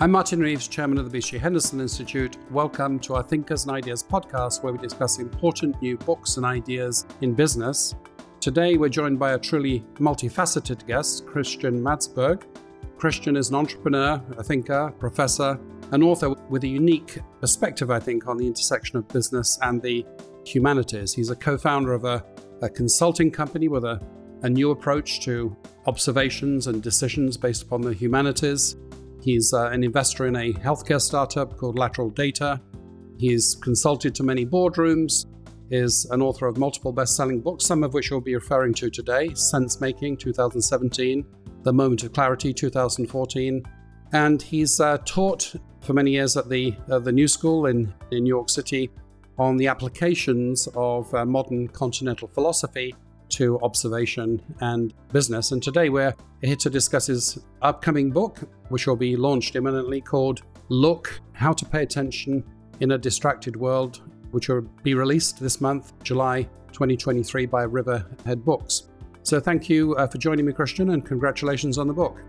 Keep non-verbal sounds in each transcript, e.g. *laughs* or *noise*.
I'm Martin Reeves, Chairman of the BCG Henderson Institute. Welcome to our Thinkers and Ideas podcast, where we discuss important new books and ideas in business. Today, we're joined by a truly multifaceted guest, Christian Madsbjerg. Christian is an entrepreneur, a thinker, professor, an author with a unique perspective, I think, on the intersection of business and the humanities. He's a co founder of a, a consulting company with a, a new approach to observations and decisions based upon the humanities. He's uh, an investor in a healthcare startup called Lateral Data. He's consulted to many boardrooms, is an author of multiple best selling books, some of which we'll be referring to today Sense Making, 2017, The Moment of Clarity, 2014. And he's uh, taught for many years at the, uh, the New School in, in New York City on the applications of uh, modern continental philosophy to observation and business. And today we're here to discuss his upcoming book, which will be launched imminently, called Look How to Pay Attention in a Distracted World, which will be released this month, July 2023, by Riverhead Books. So thank you uh, for joining me, Christian, and congratulations on the book.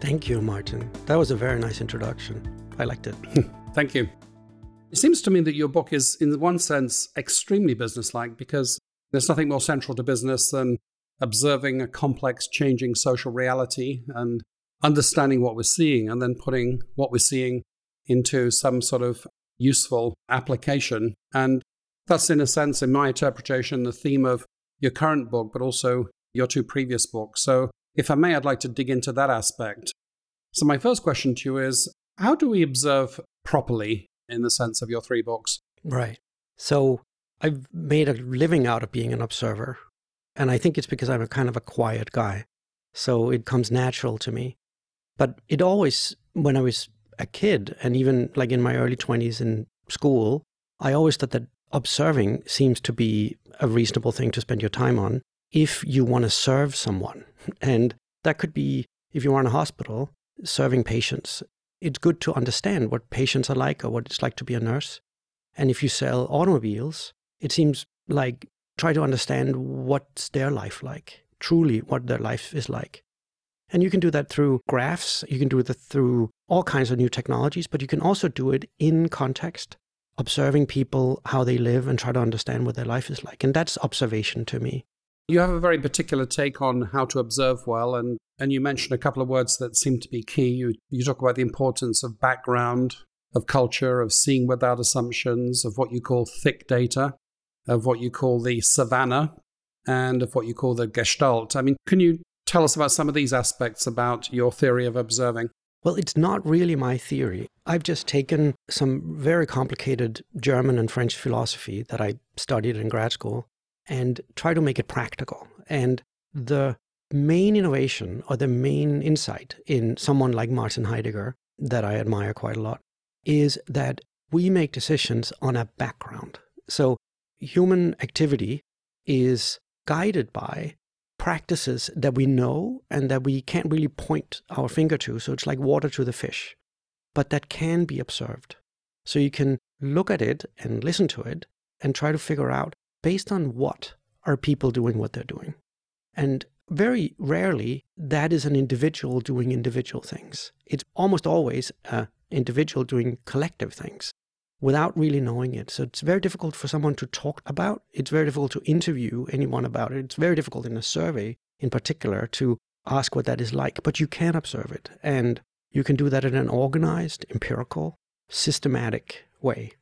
Thank you, Martin. That was a very nice introduction. I liked it. *laughs* thank you. It seems to me that your book is, in one sense, extremely businesslike because there's nothing more central to business than observing a complex, changing social reality and understanding what we're seeing and then putting what we're seeing into some sort of useful application. And that's, in a sense, in my interpretation, the theme of your current book, but also your two previous books. So, if I may, I'd like to dig into that aspect. So, my first question to you is how do we observe properly in the sense of your three books? Right. So, I've made a living out of being an observer. And I think it's because I'm a kind of a quiet guy. So it comes natural to me. But it always, when I was a kid, and even like in my early 20s in school, I always thought that observing seems to be a reasonable thing to spend your time on if you want to serve someone. *laughs* And that could be, if you are in a hospital, serving patients. It's good to understand what patients are like or what it's like to be a nurse. And if you sell automobiles, it seems like try to understand what's their life like, truly what their life is like. And you can do that through graphs, you can do it through all kinds of new technologies, but you can also do it in context, observing people, how they live, and try to understand what their life is like. And that's observation to me. You have a very particular take on how to observe well, and, and you mentioned a couple of words that seem to be key. You, you talk about the importance of background, of culture, of seeing without assumptions, of what you call thick data of what you call the savannah and of what you call the gestalt. I mean, can you tell us about some of these aspects about your theory of observing? Well, it's not really my theory. I've just taken some very complicated German and French philosophy that I studied in grad school and try to make it practical. And the main innovation or the main insight in someone like Martin Heidegger that I admire quite a lot is that we make decisions on a background. So human activity is guided by practices that we know and that we can't really point our finger to. So it's like water to the fish, but that can be observed. So you can look at it and listen to it and try to figure out based on what are people doing what they're doing. And very rarely that is an individual doing individual things. It's almost always an individual doing collective things without really knowing it. So it's very difficult for someone to talk about. It's very difficult to interview anyone about it. It's very difficult in a survey, in particular, to ask what that is like. But you can observe it. And you can do that in an organized, empirical, systematic way.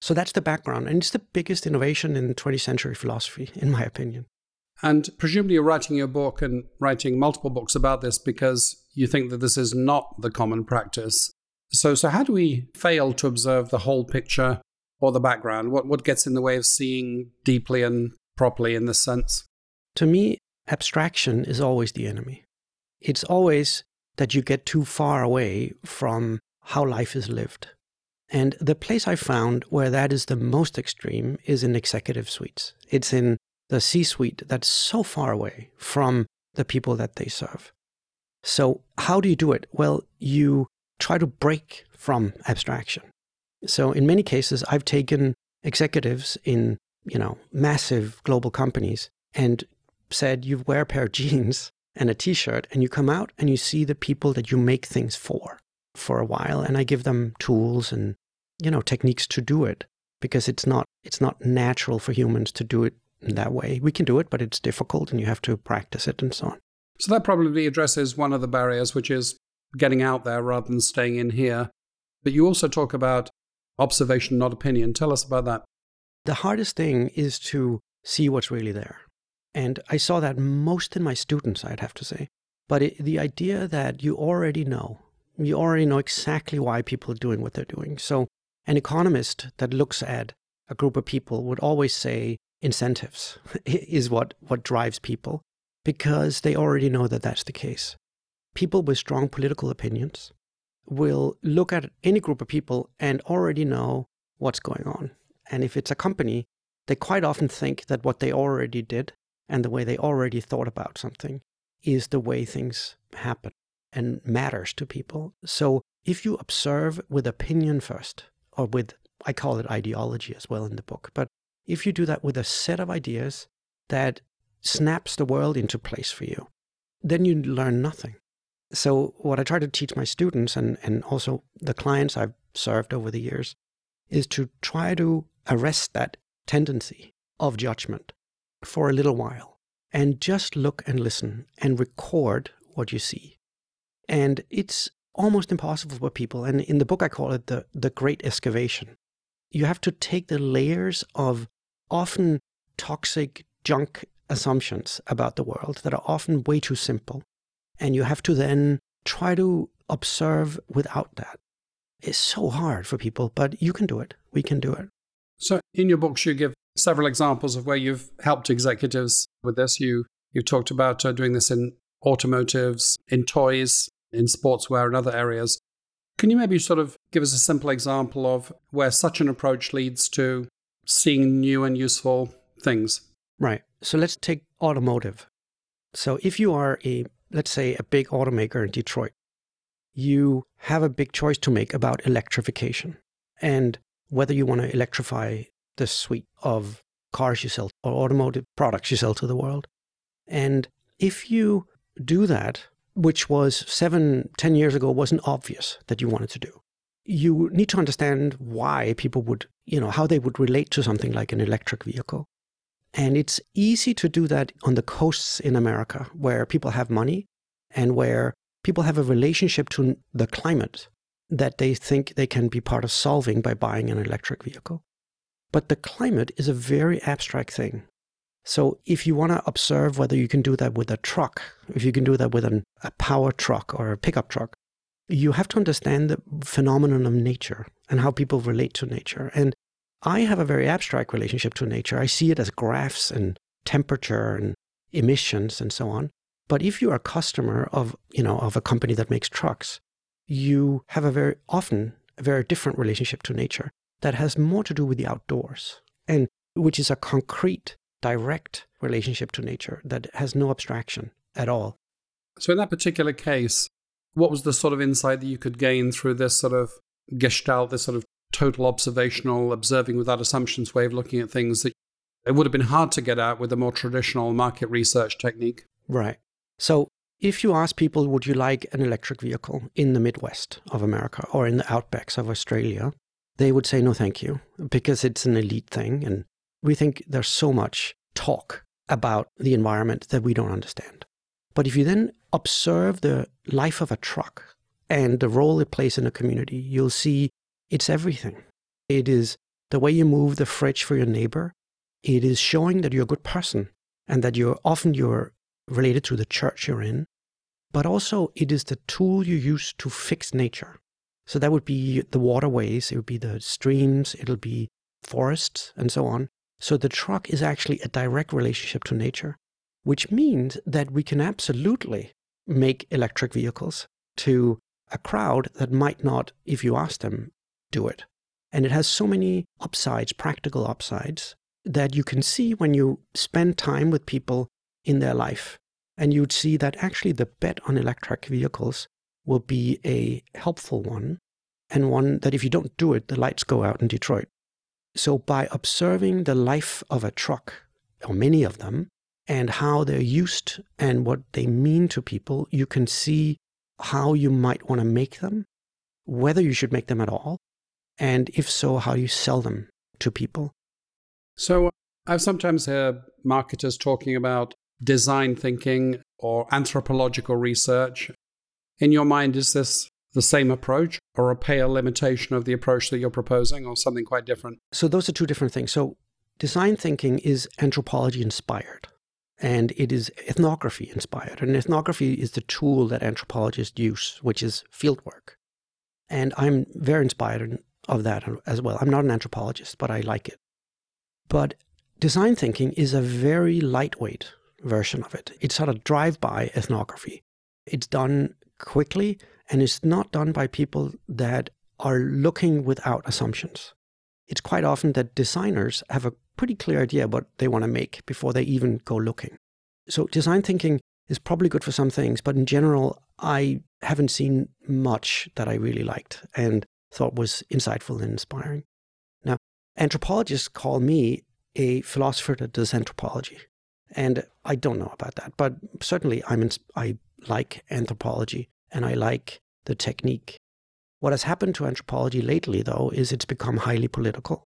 So that's the background. And it's the biggest innovation in 20th century philosophy, in my opinion. And presumably, you're writing your book and writing multiple books about this because you think that this is not the common practice so, so how do we fail to observe the whole picture or the background? What, what gets in the way of seeing deeply and properly in this sense? To me, abstraction is always the enemy. It's always that you get too far away from how life is lived. And the place I found where that is the most extreme is in executive suites. It's in the C suite that's so far away from the people that they serve. So, how do you do it? Well, you try to break from abstraction. So in many cases, I've taken executives in, you know, massive global companies and said, you wear a pair of *laughs* jeans and a t-shirt and you come out and you see the people that you make things for. for a while and I give them tools and you know techniques to do it because it's not it's not natural for humans to do it in that way. We can do it, but it's difficult and you have to practice it and so on. So that probably addresses one of the barriers, which is getting out there rather than staying in here. But you also talk about observation, not opinion. Tell us about that. The hardest thing is to see what's really there. And I saw that most in my students, I'd have to say. But it, the idea that you already know, you already know exactly why people are doing what they're doing. So an economist that looks at a group of people would always say incentives *laughs* is what, what drives people because they already know that that's the case. People with strong political opinions will look at any group of people and already know what's going on. And if it's a company, they quite often think that what they already did and the way they already thought about something is the way things happen and matters to people. So if you observe with opinion first, or with, I call it ideology as well in the book, but if you do that with a set of ideas that snaps the world into place for you, then you learn nothing. So, what I try to teach my students and, and also the clients I've served over the years is to try to arrest that tendency of judgment for a little while and just look and listen and record what you see. And it's almost impossible for people. And in the book, I call it the, the great excavation. You have to take the layers of often toxic junk assumptions about the world that are often way too simple and you have to then try to observe without that. It's so hard for people, but you can do it. We can do it. So, in your books, you give several examples of where you've helped executives with this. You you talked about uh, doing this in automotives, in toys, in sportswear, and other areas. Can you maybe sort of give us a simple example of where such an approach leads to seeing new and useful things? Right. So let's take automotive. So if you are a let's say, a big automaker in Detroit, you have a big choice to make about electrification and whether you want to electrify the suite of cars you sell or automotive products you sell to the world. And if you do that, which was seven, ten years ago, wasn't obvious that you wanted to do, you need to understand why people would, you know, how they would relate to something like an electric vehicle. And it's easy to do that on the coasts in America where people have money and where people have a relationship to the climate that they think they can be part of solving by buying an electric vehicle. But the climate is a very abstract thing. So if you want to observe whether you can do that with a truck, if you can do that with an, a power truck or a pickup truck, you have to understand the phenomenon of nature and how people relate to nature. And I have a very abstract relationship to nature. I see it as graphs and temperature and emissions and so on. But if you are a customer of, you know, of a company that makes trucks, you have a very often a very different relationship to nature that has more to do with the outdoors and which is a concrete, direct relationship to nature that has no abstraction at all. So in that particular case, what was the sort of insight that you could gain through this sort of gestalt, this sort of total observational, observing without assumptions way of looking at things that it would have been hard to get at with a more traditional market research technique. Right. So if you ask people, would you like an electric vehicle in the Midwest of America or in the outbacks of Australia? They would say, no, thank you, because it's an elite thing. And we think there's so much talk about the environment that we don't understand. But if you then observe the life of a truck and the role it plays in a community, you'll see it's everything. It is the way you move the fridge for your neighbor. It is showing that you're a good person and that you're often you're related to the church you're in. But also it is the tool you use to fix nature. So that would be the waterways, it would be the streams, it'll be forests and so on. So the truck is actually a direct relationship to nature, which means that we can absolutely make electric vehicles to a crowd that might not, if you ask them, do it. And it has so many upsides, practical upsides, that you can see when you spend time with people in their life. And you'd see that actually the bet on electric vehicles will be a helpful one and one that if you don't do it, the lights go out in Detroit. So by observing the life of a truck, or many of them, and how they're used and what they mean to people, you can see how you might want to make them whether you should make them at all, and if so, how you sell them to people. So I've sometimes heard marketers talking about design thinking or anthropological research. In your mind, is this the same approach or a pale limitation of the approach that you're proposing or something quite different? So, those are two different things. So, design thinking is anthropology inspired and it is ethnography inspired. And ethnography is the tool that anthropologists use, which is fieldwork. And I'm very inspired of that as well. I'm not an anthropologist, but I like it. But design thinking is a very lightweight version of it. It's sort of drive by ethnography. It's done quickly and it's not done by people that are looking without assumptions. It's quite often that designers have a pretty clear idea what they want to make before they even go looking. So design thinking is probably good for some things, but in general, I haven't seen much that I really liked and thought was insightful and inspiring. Now, anthropologists call me a philosopher that does anthropology. And I don't know about that, but certainly I'm in, I like anthropology and I like the technique. What has happened to anthropology lately, though, is it's become highly political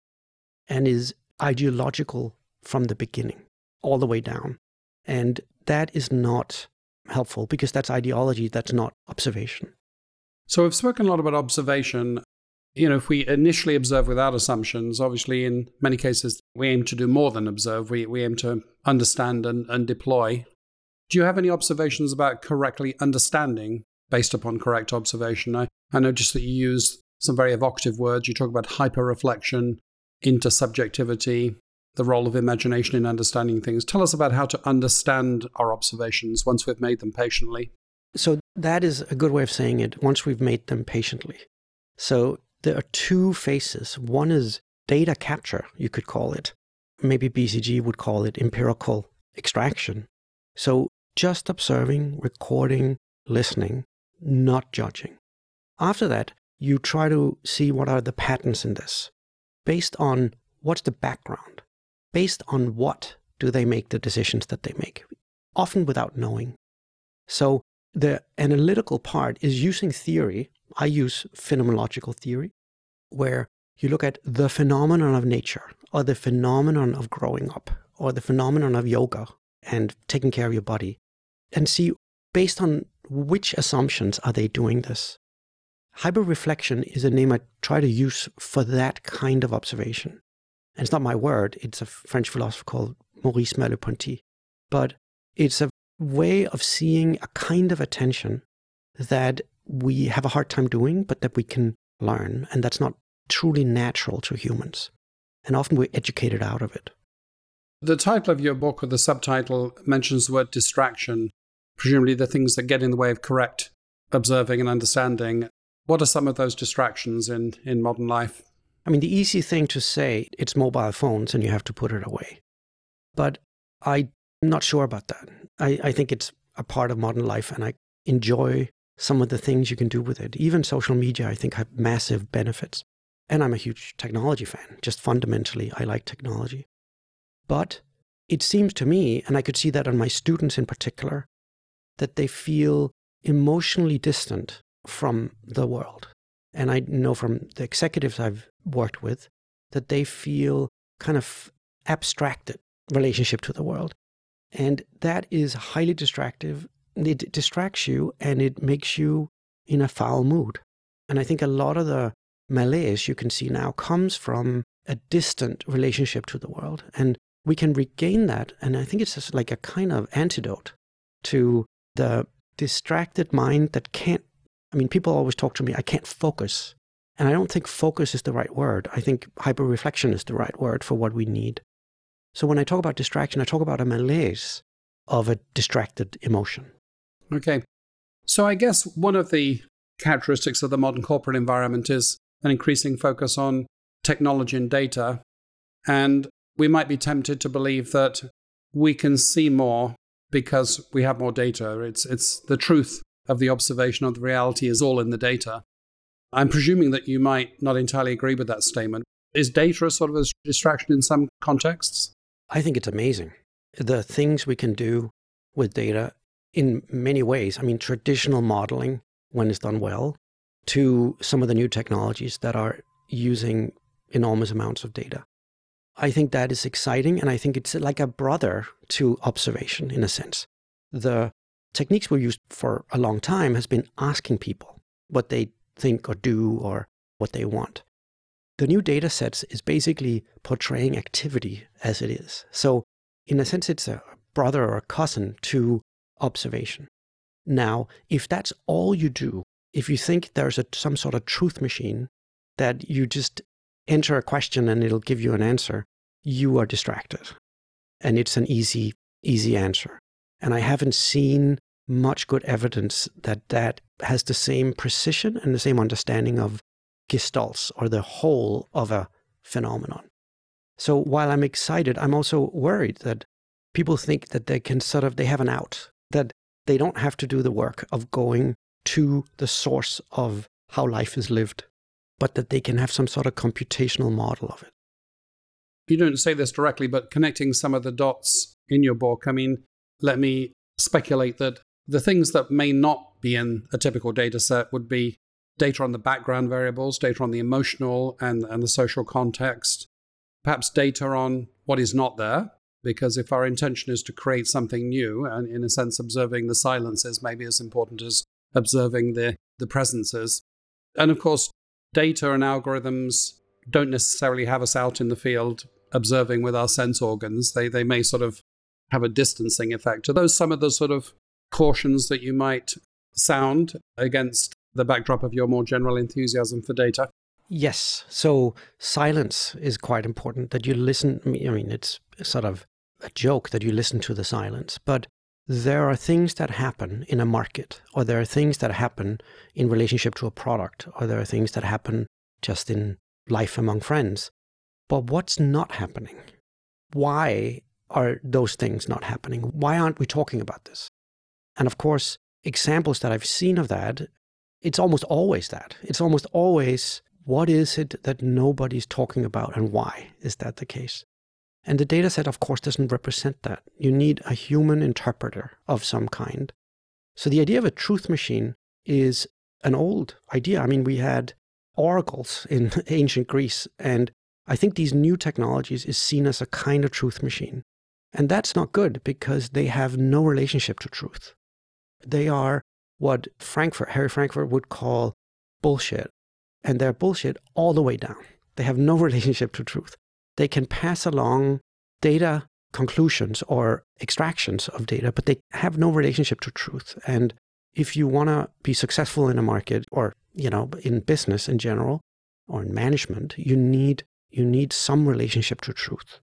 and is ideological from the beginning, all the way down. And that is not helpful because that's ideology, that's not observation. So we've spoken a lot about observation. You know, if we initially observe without assumptions, obviously in many cases we aim to do more than observe. We, we aim to understand and, and deploy. Do you have any observations about correctly understanding based upon correct observation? I, I noticed that you use some very evocative words. You talk about hyper reflection, intersubjectivity, the role of imagination in understanding things. Tell us about how to understand our observations once we've made them patiently. So, that is a good way of saying it once we've made them patiently. So, there are two phases. One is data capture, you could call it. Maybe BCG would call it empirical extraction. So, just observing, recording, listening, not judging. After that, you try to see what are the patterns in this based on what's the background based on what do they make the decisions that they make, often without knowing. So the analytical part is using theory. I use phenomenological theory, where you look at the phenomenon of nature, or the phenomenon of growing up, or the phenomenon of yoga and taking care of your body, and see based on which assumptions are they doing this. Hyperreflection is a name I try to use for that kind of observation. And it's not my word, it's a French philosopher called Maurice Merleau-Ponty. But it's a way of seeing a kind of attention that we have a hard time doing, but that we can learn. And that's not truly natural to humans. And often we're educated out of it. The title of your book, or the subtitle, mentions the word distraction, presumably the things that get in the way of correct observing and understanding. What are some of those distractions in, in modern life? I mean, the easy thing to say, it's mobile phones and you have to put it away. But I'm not sure about that. I, I think it's a part of modern life and I enjoy some of the things you can do with it. Even social media, I think, have massive benefits. And I'm a huge technology fan. Just fundamentally, I like technology. But it seems to me, and I could see that on my students in particular, that they feel emotionally distant from the world. And I know from the executives I've worked with that they feel kind of abstracted relationship to the world. And that is highly distractive. It distracts you and it makes you in a foul mood. And I think a lot of the malaise you can see now comes from a distant relationship to the world. And we can regain that. And I think it's just like a kind of antidote to the distracted mind that can't. I mean, people always talk to me, I can't focus. And I don't think focus is the right word. I think hyper-reflection is the right word for what we need. So when I talk about distraction, I talk about a malaise of a distracted emotion. Okay. So I guess one of the characteristics of the modern corporate environment is an increasing focus on technology and data. And we might be tempted to believe that we can see more because we have more data. It's, it's the truth of the observation of the reality is all in the data. I'm presuming that you might not entirely agree with that statement. Is data a sort of a distraction in some contexts? I think it's amazing. The things we can do with data in many ways. I mean, traditional modeling, when it's done well, to some of the new technologies that are using enormous amounts of data. I think that is exciting, and I think it's like a brother to observation in a sense. The techniques we've used for a long time has been asking people what they think or do or what they want. The new data sets is basically portraying activity as it is. So, in a sense, it's a brother or a cousin to observation. Now, if that's all you do, if you think there's a, some sort of truth machine that you just enter a question and it'll give you an answer, you are distracted. And it's an easy, easy answer. And I haven't seen much good evidence that that has the same precision and the same understanding of gestalts or the whole of a phenomenon. So while I'm excited, I'm also worried that people think that they can sort of, they have an out, that they don't have to do the work of going to the source of how life is lived, but that they can have some sort of computational model of it. You don't say this directly, but connecting some of the dots in your book, I mean, let me speculate that the things that may not be in a typical data set would be data on the background variables, data on the emotional and, and the social context, perhaps data on what is not there. Because if our intention is to create something new, and in a sense, observing the silences may be as important as observing the, the presences. And of course, data and algorithms don't necessarily have us out in the field observing with our sense organs. They, they may sort of have a distancing effect. Are those some of the sort of cautions that you might sound against the backdrop of your more general enthusiasm for data? Yes. So silence is quite important that you listen. I mean, it's sort of a joke that you listen to the silence, but there are things that happen in a market, or there are things that happen in relationship to a product, or there are things that happen just in life among friends. But what's not happening? Why are those things not happening? Why aren't we talking about this? And of course, examples that I've seen of that, it's almost always that. It's almost always what is it that nobody's talking about and why is that the case? And the data set, of course, doesn't represent that. You need a human interpreter of some kind. So the idea of a truth machine is an old idea. I mean, we had oracles in *laughs* ancient Greece, and I think these new technologies is seen as a kind of truth machine. And that's not good because they have no relationship to truth. They are what Frankfurt, Harry Frankfurt would call bullshit. And they're bullshit all the way down. They have no *laughs* relationship to truth. They can pass along data conclusions or extractions of data, but they have no relationship to truth. And if you want to be successful in a market or, you know, in business in general or in management, you need you need some relationship to truth.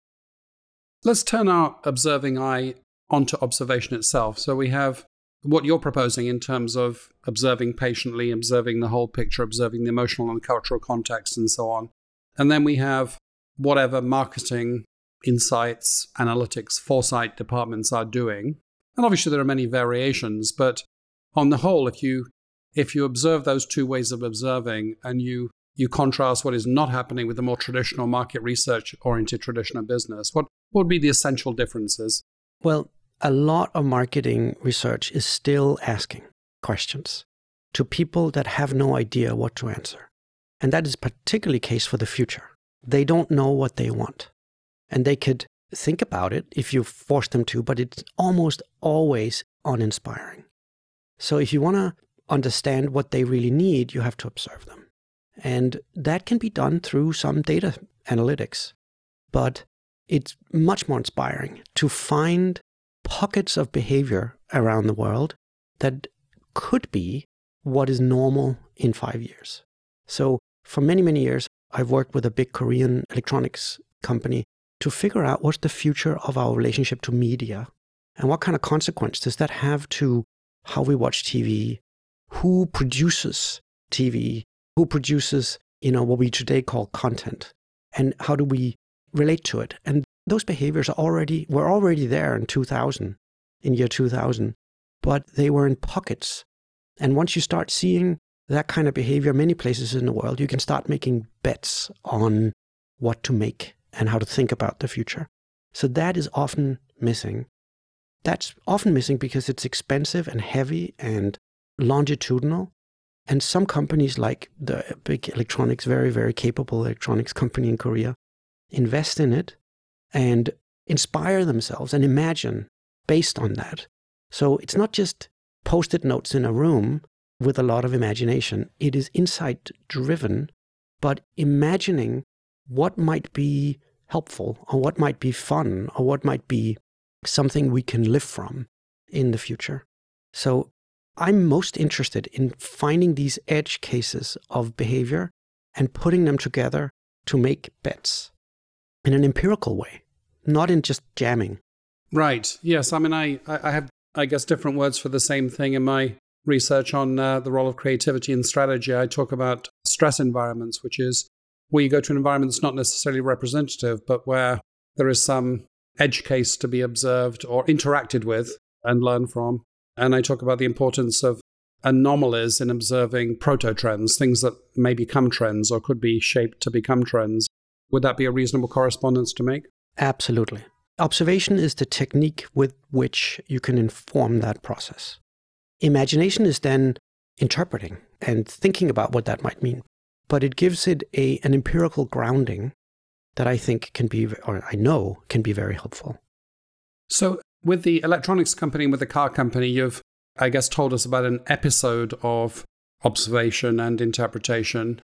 Let's turn our observing eye onto observation itself. So we have what you're proposing in terms of observing patiently, observing the whole picture, observing the emotional and cultural context, and so on. And then we have whatever marketing, insights, analytics, foresight departments are doing. And obviously, there are many variations, but on the whole, if you if you observe those two ways of observing and you you contrast what is not happening with the more traditional market research oriented traditional business, what, what would be the essential differences? Well, a lot of marketing research is still asking questions to people that have no idea what to answer. And that is particularly case for the future. They don't know what they want. And they could think about it if you force them to, but it's almost always uninspiring. So if you want to understand what they really need, you have to observe them. And that can be done through some data analytics. But it's much more inspiring to find pockets of behavior around the world that could be what is normal in five years. So, for many, many years, I've worked with a big Korean electronics company to figure out what's the future of our relationship to media and what kind of consequence does that have to how we watch TV, who produces TV, who produces, you know, what we today call content, and how do we relate to it? And those behaviors are already were already there in 2000 in year 2000 but they were in pockets and once you start seeing that kind of behavior many places in the world you can start making bets on what to make and how to think about the future. So that is often missing. That's often missing because it's expensive and heavy and longitudinal. And some companies, like the big electronics, very, very capable electronics company in Korea, invest in it and inspire themselves and imagine based on that. So it's not just post it notes in a room with a lot of imagination, it is insight driven, but imagining what might be helpful or what might be fun or what might be something we can live from in the future. So I'm most interested in finding these edge cases of behavior and putting them together to make bets in an empirical way, not in just jamming. Right. Yes. I mean, I, I have, I guess, different words for the same thing in my research on uh, the role of creativity and strategy. I talk about stress environments, which is where you go to an environment that's not necessarily representative, but where there is some edge case to be observed or interacted with and learn from. And I talk about the importance of anomalies in observing proto trends, things that may become trends or could be shaped to become trends. Would that be a reasonable correspondence to make? Absolutely. Observation is the technique with which you can inform that process. Imagination is then interpreting and thinking about what that might mean, but it gives it a, an empirical grounding that I think can be, or I know can be very helpful. So, with the electronics company with the car company, you've, I guess, told us about an episode of observation and interpretation.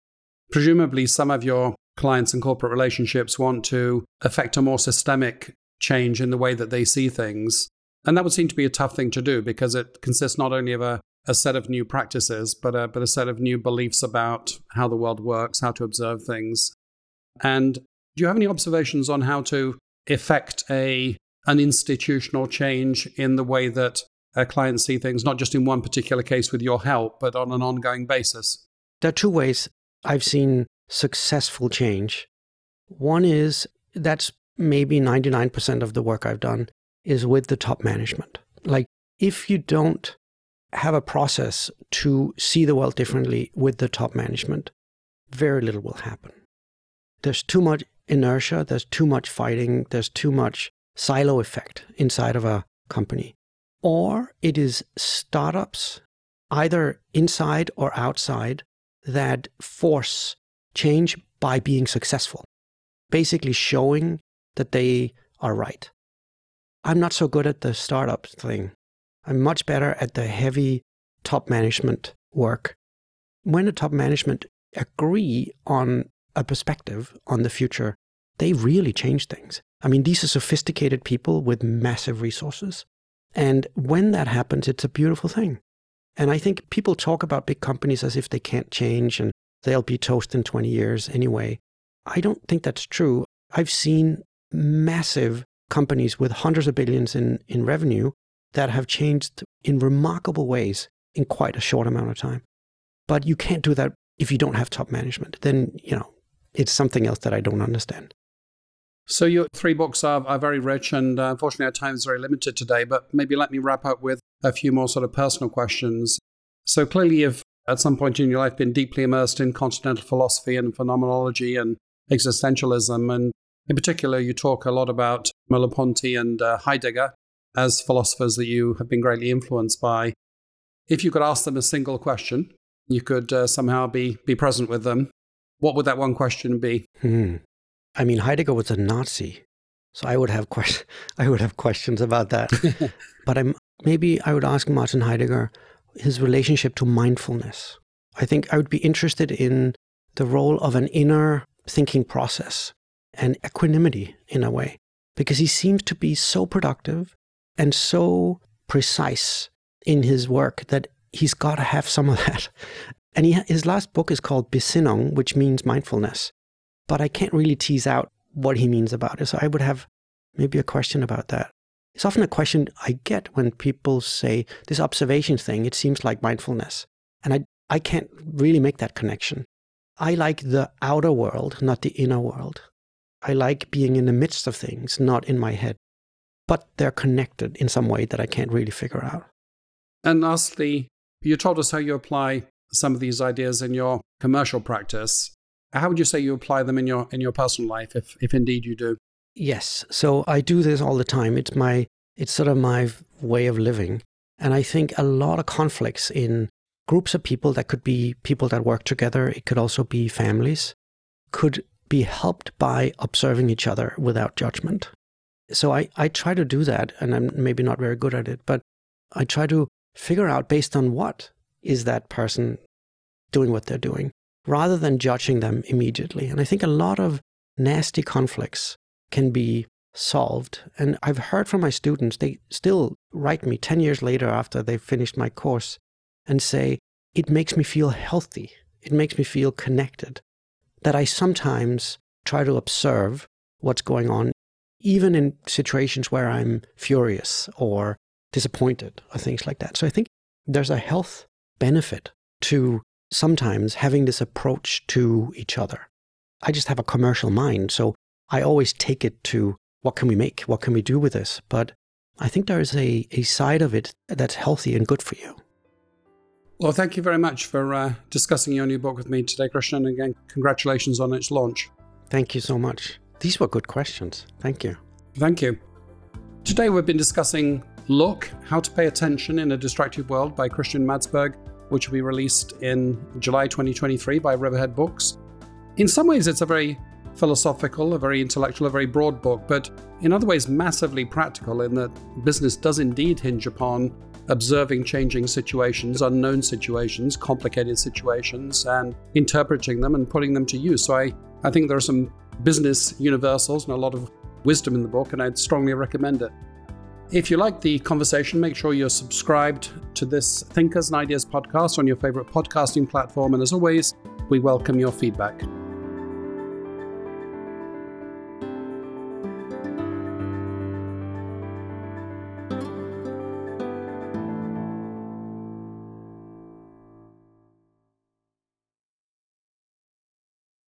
Presumably, some of your clients and corporate relationships want to affect a more systemic change in the way that they see things. And that would seem to be a tough thing to do because it consists not only of a, a set of new practices, but a, but a set of new beliefs about how the world works, how to observe things. And do you have any observations on how to effect a an institutional change in the way that clients see things, not just in one particular case with your help, but on an ongoing basis? There are two ways I've seen successful change. One is that's maybe 99% of the work I've done is with the top management. Like, if you don't have a process to see the world differently with the top management, very little will happen. There's too much inertia, there's too much fighting, there's too much silo effect inside of a company. Or it is startups, either inside or outside, that force change by being successful, basically showing that they are right. I'm not so good at the startup thing. I'm much better at the heavy top management work. When the top management agree on a perspective on the future, they really change things. I mean, these are sophisticated people with massive resources. And when that happens, it's a beautiful thing. And I think people talk about big companies as if they can't change and they'll be toast in 20 years anyway. I don't think that's true. I've seen massive companies with hundreds of billions in, in revenue that have changed in remarkable ways in quite a short amount of time. But you can't do that if you don't have top management. Then, you know, it's something else that I don't understand. So your three books are, are very rich, and uh, unfortunately our time is very limited today. But maybe let me wrap up with a few more sort of personal questions. So clearly, you've at some point in your life been deeply immersed in continental philosophy and phenomenology and existentialism, and in particular, you talk a lot about Merleau-Ponty and uh, Heidegger as philosophers that you have been greatly influenced by. If you could ask them a single question, you could uh, somehow be be present with them. What would that one question be? Hmm. I mean, Heidegger was a Nazi, so I would have que- *laughs* I would have questions about that. *laughs* but I'm maybe I would ask Martin Heidegger his relationship to mindfulness. I think I would be interested in the role of an inner thinking process and equanimity in a way, because he seems to be so productive and so precise in his work that he's got to have some of that. *laughs* And he, his last book is called Besinnung, which means mindfulness but I can't really tease out what he means about it. So I would have maybe a question about that. It's often a question I get when people say this observation thing, it seems like mindfulness. And I, I can't really make that connection. I like the outer world, not the inner world. I like being in the midst of things, not in my head. But they're connected in some way that I can't really figure out. And lastly, you told us how you apply some of these ideas in your commercial practice. How would you say you apply them in your in your personal life, if if indeed you do? Yes. So I do this all the time. It's my it's sort of my way of living, and I think a lot of conflicts in groups of people that could be people that work together, it could also be families, could be helped by observing each other without judgment. So I, I try to do that, and I'm maybe not very good at it, but I try to figure out based on what is that person doing what they're doing rather than judging them immediately. And I think a lot of nasty conflicts can be solved. And I've heard from my students, they still write me 10 years later after they've finished my course and say, it makes me feel healthy. It makes me feel connected. That I sometimes try to observe what's going on, even in situations where I'm furious or disappointed or things like that. So I think there's a health benefit to sometimes having this approach to each other. I just have a commercial mind, so I always take it to what can we make? What can we do with this? But I think there is a, a side of it that's healthy and good for you. Well, thank you very much for uh, discussing your new book with me today, Christian. And again, congratulations on its launch. Thank you so much. These were good questions. Thank you. Thank you. Today, we've been discussing Look How to Pay Attention in a Distracted World by Christian Madsbjerg which will be released in July 2023 by Riverhead Books. In some ways, it's a very philosophical, a very intellectual, a very broad book, but in other ways, massively practical in that business does indeed hinge upon observing changing situations, unknown situations, complicated situations, and interpreting them and putting them to use. So I, I think there are some business universals and a lot of wisdom in the book, and I'd strongly recommend it. If you like the conversation, make sure you're subscribed to this Thinkers and Ideas podcast on your favorite podcasting platform. And as always, we welcome your feedback.